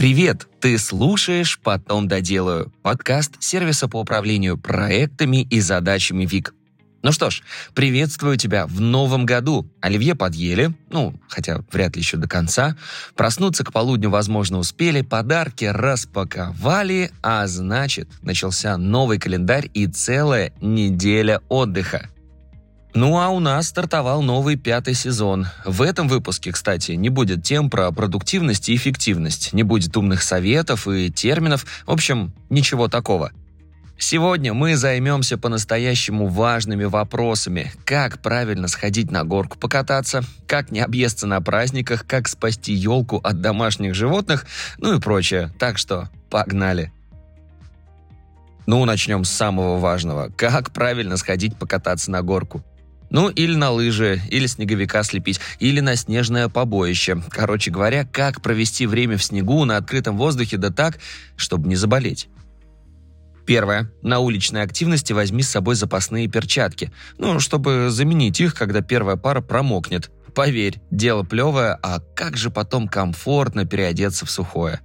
Привет! Ты слушаешь «Потом доделаю» – подкаст сервиса по управлению проектами и задачами ВИК. Ну что ж, приветствую тебя в новом году. Оливье подъели, ну, хотя вряд ли еще до конца. Проснуться к полудню, возможно, успели, подарки распаковали, а значит, начался новый календарь и целая неделя отдыха. Ну а у нас стартовал новый пятый сезон. В этом выпуске, кстати, не будет тем про продуктивность и эффективность, не будет умных советов и терминов, в общем, ничего такого. Сегодня мы займемся по-настоящему важными вопросами. Как правильно сходить на горку покататься, как не объесться на праздниках, как спасти елку от домашних животных, ну и прочее. Так что погнали! Ну, начнем с самого важного. Как правильно сходить покататься на горку? Ну, или на лыжи, или снеговика слепить, или на снежное побоище. Короче говоря, как провести время в снегу на открытом воздухе, да так, чтобы не заболеть. Первое. На уличной активности возьми с собой запасные перчатки. Ну, чтобы заменить их, когда первая пара промокнет. Поверь, дело плевое, а как же потом комфортно переодеться в сухое.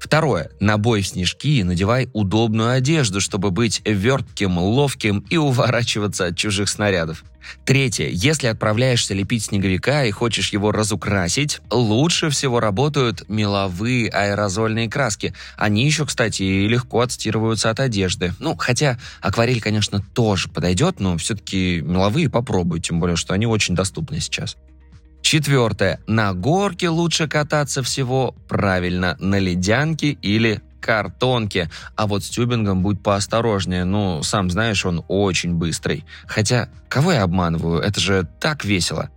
Второе. На бой в снежки надевай удобную одежду, чтобы быть вертким, ловким и уворачиваться от чужих снарядов. Третье. Если отправляешься лепить снеговика и хочешь его разукрасить, лучше всего работают меловые аэрозольные краски. Они еще, кстати, легко отстирываются от одежды. Ну, хотя акварель, конечно, тоже подойдет, но все-таки меловые попробуй, тем более, что они очень доступны сейчас. Четвертое. На горке лучше кататься всего правильно на ледянке или картонке. А вот с тюбингом будь поосторожнее. Ну, сам знаешь, он очень быстрый. Хотя, кого я обманываю? Это же так весело.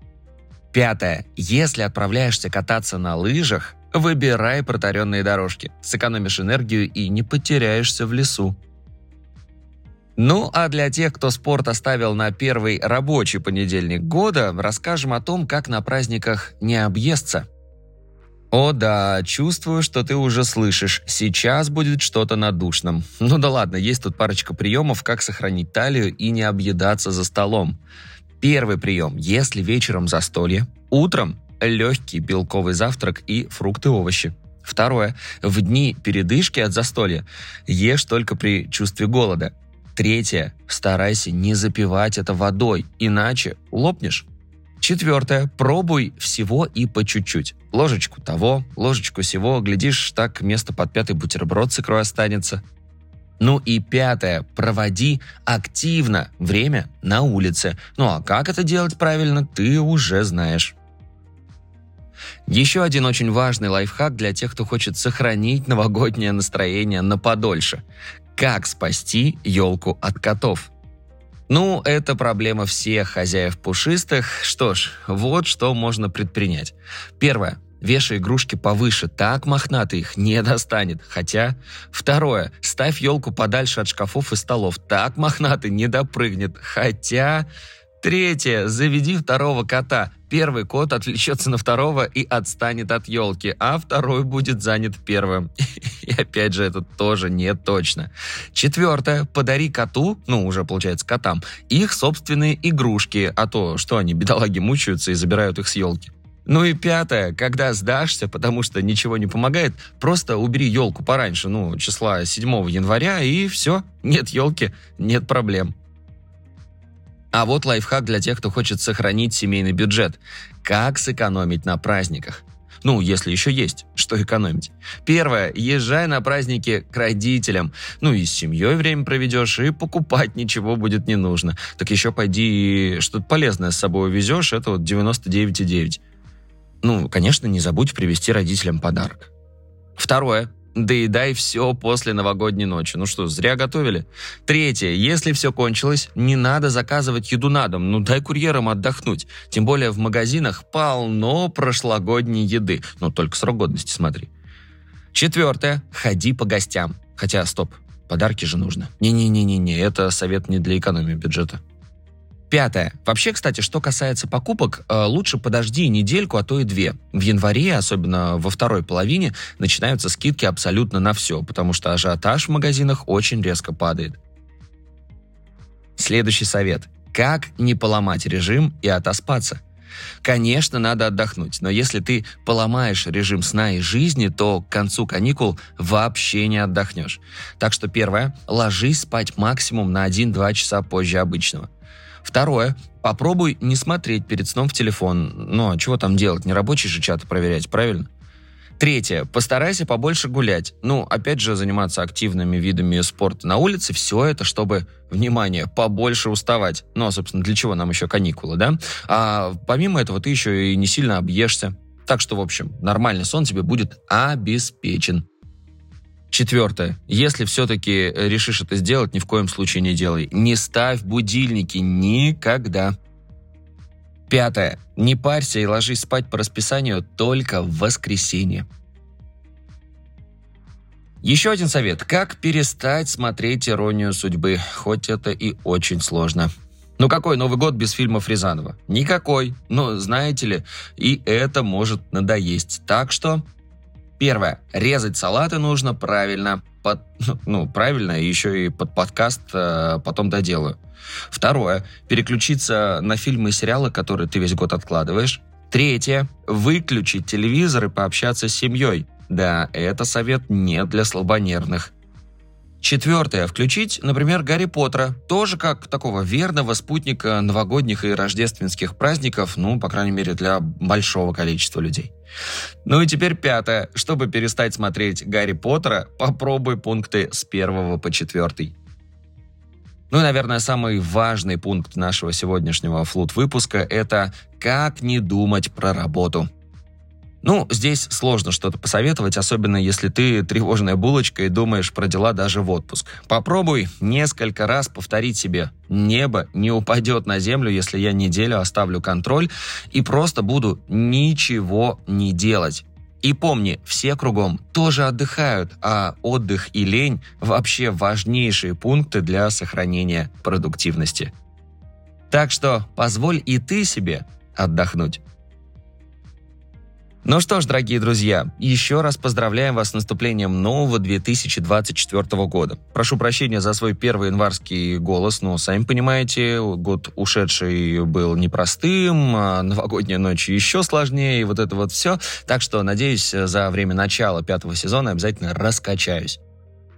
Пятое. Если отправляешься кататься на лыжах, выбирай протаренные дорожки. Сэкономишь энергию и не потеряешься в лесу. Ну, а для тех, кто спорт оставил на первый рабочий понедельник года, расскажем о том, как на праздниках не объесться. О да, чувствую, что ты уже слышишь. Сейчас будет что-то на душном. Ну да ладно, есть тут парочка приемов, как сохранить талию и не объедаться за столом. Первый прием. Если вечером застолье, утром легкий белковый завтрак и фрукты-овощи. Второе. В дни передышки от застолья ешь только при чувстве голода. Третье. Старайся не запивать это водой, иначе лопнешь. Четвертое. Пробуй всего и по чуть-чуть. Ложечку того, ложечку всего, глядишь, так место под пятый бутерброд с икрой останется. Ну и пятое. Проводи активно время на улице. Ну а как это делать правильно, ты уже знаешь. Еще один очень важный лайфхак для тех, кто хочет сохранить новогоднее настроение на подольше. Как спасти елку от котов? Ну, это проблема всех хозяев пушистых. Что ж, вот что можно предпринять. Первое. Вешай игрушки повыше, так мохнатый их не достанет. Хотя, второе, ставь елку подальше от шкафов и столов, так мохнатый не допрыгнет. Хотя, Третье. Заведи второго кота. Первый кот отвлечется на второго и отстанет от елки, а второй будет занят первым. И опять же, это тоже не точно. Четвертое. Подари коту, ну, уже получается котам, их собственные игрушки, а то, что они, бедолаги, мучаются и забирают их с елки. Ну и пятое, когда сдашься, потому что ничего не помогает, просто убери елку пораньше, ну, числа 7 января, и все, нет елки, нет проблем. А вот лайфхак для тех, кто хочет сохранить семейный бюджет. Как сэкономить на праздниках? Ну, если еще есть, что экономить. Первое. Езжай на праздники к родителям. Ну и с семьей время проведешь, и покупать ничего будет не нужно. Так еще пойди что-то полезное с собой увезешь, это вот 99,9. Ну, конечно, не забудь привезти родителям подарок. Второе доедай все после новогодней ночи. Ну что, зря готовили? Третье. Если все кончилось, не надо заказывать еду на дом. Ну дай курьерам отдохнуть. Тем более в магазинах полно прошлогодней еды. Ну только срок годности смотри. Четвертое. Ходи по гостям. Хотя, стоп, подарки же нужно. Не-не-не-не, это совет не для экономии бюджета. Пятое. Вообще, кстати, что касается покупок, э, лучше подожди недельку, а то и две. В январе, особенно во второй половине, начинаются скидки абсолютно на все, потому что ажиотаж в магазинах очень резко падает. Следующий совет. Как не поломать режим и отоспаться? Конечно, надо отдохнуть, но если ты поломаешь режим сна и жизни, то к концу каникул вообще не отдохнешь. Так что первое, ложись спать максимум на 1-2 часа позже обычного. Второе, попробуй не смотреть перед сном в телефон. Ну, а чего там делать? Не рабочий же чат проверять, правильно? Третье. Постарайся побольше гулять. Ну, опять же, заниматься активными видами спорта на улице. Все это, чтобы, внимание, побольше уставать. Ну, а, собственно, для чего нам еще каникулы, да? А помимо этого, ты еще и не сильно объешься. Так что, в общем, нормальный сон тебе будет обеспечен. Четвертое. Если все-таки решишь это сделать, ни в коем случае не делай. Не ставь будильники никогда. Пятое. Не парься и ложись спать по расписанию только в воскресенье. Еще один совет. Как перестать смотреть «Иронию судьбы», хоть это и очень сложно. Ну какой Новый год без фильмов Рязанова? Никакой. Но знаете ли, и это может надоесть. Так что Первое. Резать салаты нужно правильно. Под, ну, правильно, еще и под подкаст э, потом доделаю. Второе. Переключиться на фильмы и сериалы, которые ты весь год откладываешь. Третье. Выключить телевизор и пообщаться с семьей. Да, это совет не для слабонервных. Четвертое. Включить, например, Гарри Поттера. Тоже как такого верного спутника новогодних и рождественских праздников, ну, по крайней мере, для большого количества людей. Ну и теперь пятое. Чтобы перестать смотреть Гарри Поттера, попробуй пункты с первого по четвертый. Ну и, наверное, самый важный пункт нашего сегодняшнего флут-выпуска – это «Как не думать про работу». Ну, здесь сложно что-то посоветовать, особенно если ты тревожная булочка и думаешь про дела даже в отпуск. Попробуй несколько раз повторить себе «Небо не упадет на землю, если я неделю оставлю контроль и просто буду ничего не делать». И помни, все кругом тоже отдыхают, а отдых и лень – вообще важнейшие пункты для сохранения продуктивности. Так что позволь и ты себе отдохнуть. Ну что ж, дорогие друзья, еще раз поздравляем вас с наступлением нового 2024 года. Прошу прощения за свой первый январский голос, но, сами понимаете, год ушедший был непростым, а новогодняя ночь еще сложнее, и вот это вот все. Так что, надеюсь, за время начала пятого сезона обязательно раскачаюсь.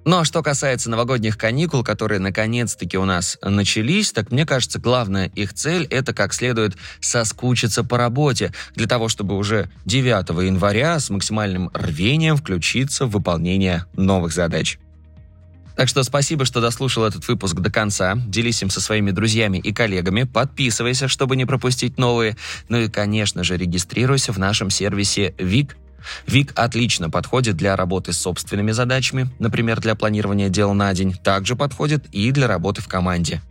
Ну а что касается новогодних каникул, которые наконец-таки у нас начались, так мне кажется, главная их цель – это как следует соскучиться по работе, для того, чтобы уже 9 января с максимальным рвением включиться в выполнение новых задач. Так что спасибо, что дослушал этот выпуск до конца. Делись им со своими друзьями и коллегами. Подписывайся, чтобы не пропустить новые. Ну и, конечно же, регистрируйся в нашем сервисе ВИК Вик отлично подходит для работы с собственными задачами, например, для планирования дел на день, также подходит и для работы в команде.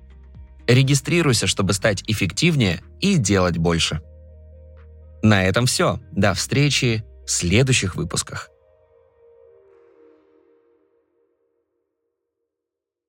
Регистрируйся, чтобы стать эффективнее и делать больше. На этом все. До встречи в следующих выпусках.